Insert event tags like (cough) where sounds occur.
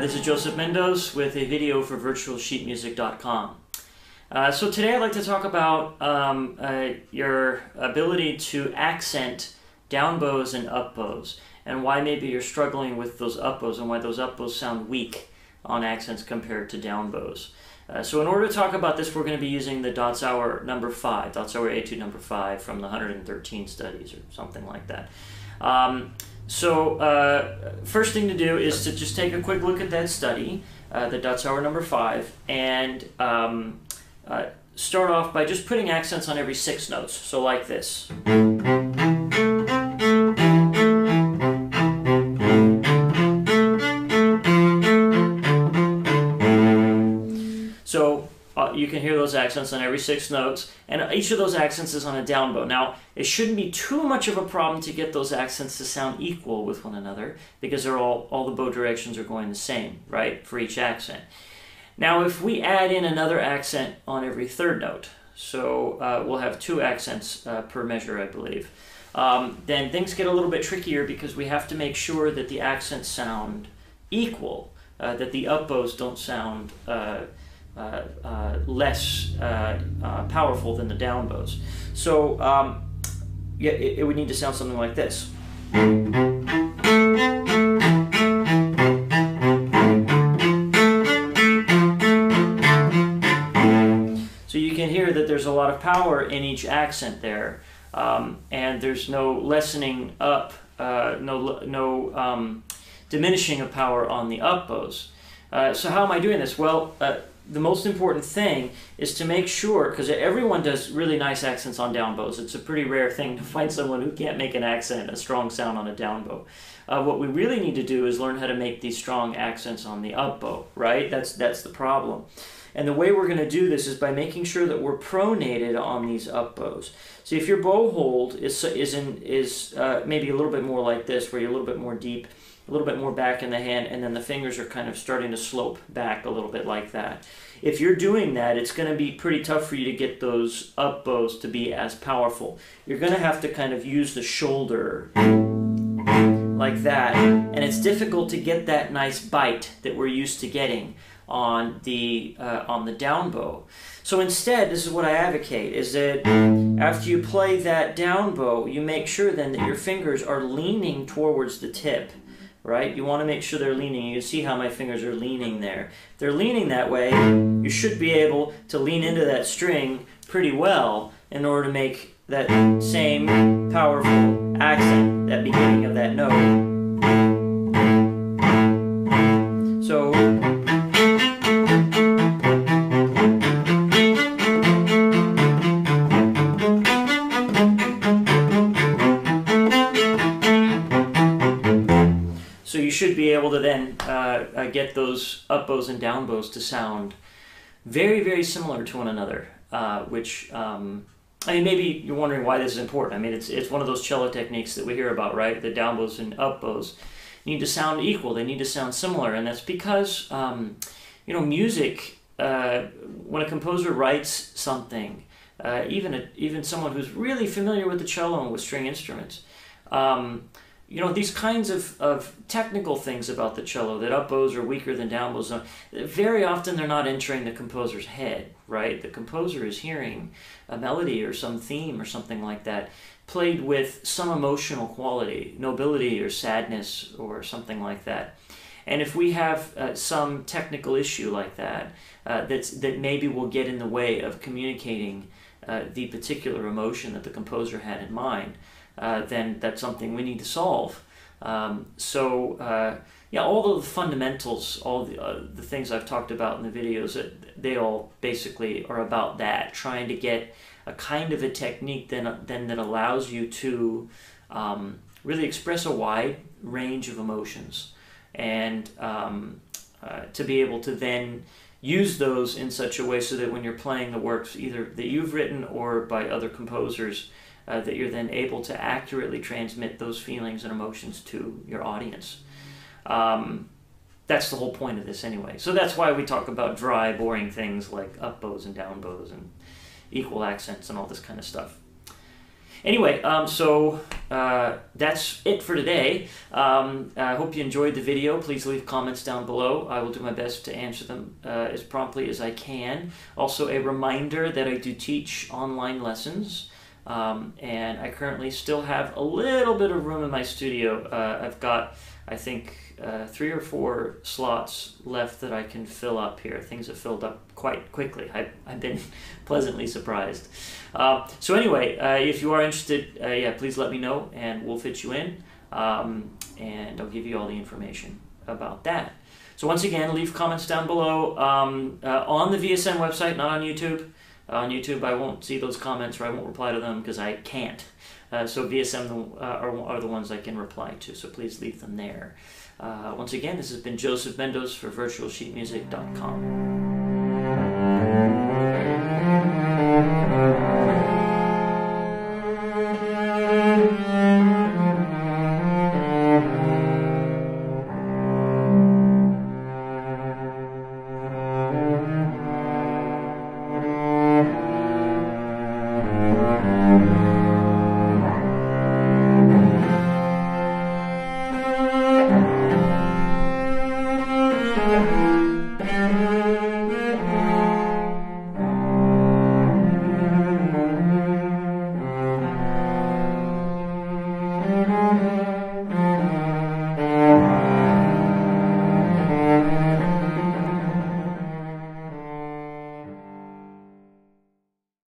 Uh, this is Joseph Mendoz with a video for virtualsheetmusic.com. Uh, so today I'd like to talk about um, uh, your ability to accent down bows and up bows and why maybe you're struggling with those up bows and why those up bows sound weak on accents compared to down bows. Uh, so in order to talk about this, we're going to be using the Dotzauer number 5, Dotzauer Etude number 5 from the 113 studies or something like that. Um, so uh, first thing to do is to just take a quick look at that study, uh, the Dotzauer number 5, and um, uh, start off by just putting accents on every six notes, so like this. You can hear those accents on every six notes, and each of those accents is on a down bow. Now, it shouldn't be too much of a problem to get those accents to sound equal with one another because they're all all the bow directions are going the same, right, for each accent. Now, if we add in another accent on every third note, so uh, we'll have two accents uh, per measure, I believe, um, then things get a little bit trickier because we have to make sure that the accents sound equal, uh, that the up bows don't sound uh, less powerful than the down bows. So, um, yeah, it, it would need to sound something like this. So you can hear that there's a lot of power in each accent there, um, and there's no lessening up, uh, no no um, diminishing of power on the up bows. Uh, so how am I doing this? Well, uh, the most important thing is to make sure, because everyone does really nice accents on down bows. It's a pretty rare thing to find someone who can't make an accent, a strong sound on a down bow. Uh, what we really need to do is learn how to make these strong accents on the up bow, right? That's, that's the problem. And the way we're going to do this is by making sure that we're pronated on these up bows. So if your bow hold is, is, in, is uh, maybe a little bit more like this, where you're a little bit more deep, a little bit more back in the hand, and then the fingers are kind of starting to slope back a little bit like that. If you're doing that, it's going to be pretty tough for you to get those up bows to be as powerful. You're going to have to kind of use the shoulder like that, and it's difficult to get that nice bite that we're used to getting on the uh, on the down bow. So instead, this is what I advocate: is that after you play that down bow, you make sure then that your fingers are leaning towards the tip. Right? You want to make sure they're leaning. You see how my fingers are leaning there. If they're leaning that way, you should be able to lean into that string pretty well in order to make that same powerful accent, that beginning of that note. So So you should be able to then uh, uh, get those up bows and down bows to sound very, very similar to one another, uh, which, um, I mean, maybe you're wondering why this is important. I mean, it's, it's one of those cello techniques that we hear about, right? The down bows and up bows need to sound equal, they need to sound similar, and that's because, um, you know, music, uh, when a composer writes something, uh, even, a, even someone who's really familiar with the cello and with string instruments, um, you know these kinds of, of technical things about the cello that up bows are weaker than down bows very often they're not entering the composer's head right? The composer is hearing a melody or some theme or something like that played with some emotional quality nobility or sadness or something like that. And if we have uh, some technical issue like that uh, that's, that maybe will get in the way of communicating uh, the particular emotion that the composer had in mind uh, then that's something we need to solve. Um, so uh, yeah, all the fundamentals, all the, uh, the things I've talked about in the videos, they all basically are about that, trying to get a kind of a technique then, then that allows you to um, really express a wide range of emotions and um, uh, to be able to then use those in such a way so that when you're playing the works either that you've written or by other composers, uh, that you're then able to accurately transmit those feelings and emotions to your audience. Um, that's the whole point of this anyway. So that's why we talk about dry, boring things like up bows and down bows and equal accents and all this kind of stuff. Anyway, um, so uh, that's it for today. Um, I hope you enjoyed the video. Please leave comments down below. I will do my best to answer them uh, as promptly as I can. Also, a reminder that I do teach online lessons. Um, and I currently still have a little bit of room in my studio. Uh, I've got, I think, uh, three or four slots left that I can fill up here. Things have filled up quite quickly. I've, I've been (laughs) pleasantly surprised. Uh, so anyway, uh, if you are interested, uh, yeah, please let me know and we'll fit you in. Um, and I'll give you all the information about that. So once again, leave comments down below um, uh, on the VSM website, not on YouTube. On YouTube, I won't see those comments or I won't reply to them because I can't. Uh, so VSM uh, are, are the ones I can reply to, so please leave them there. Uh, once again, this has been Joseph Mendos for virtualsheetmusic.com. Música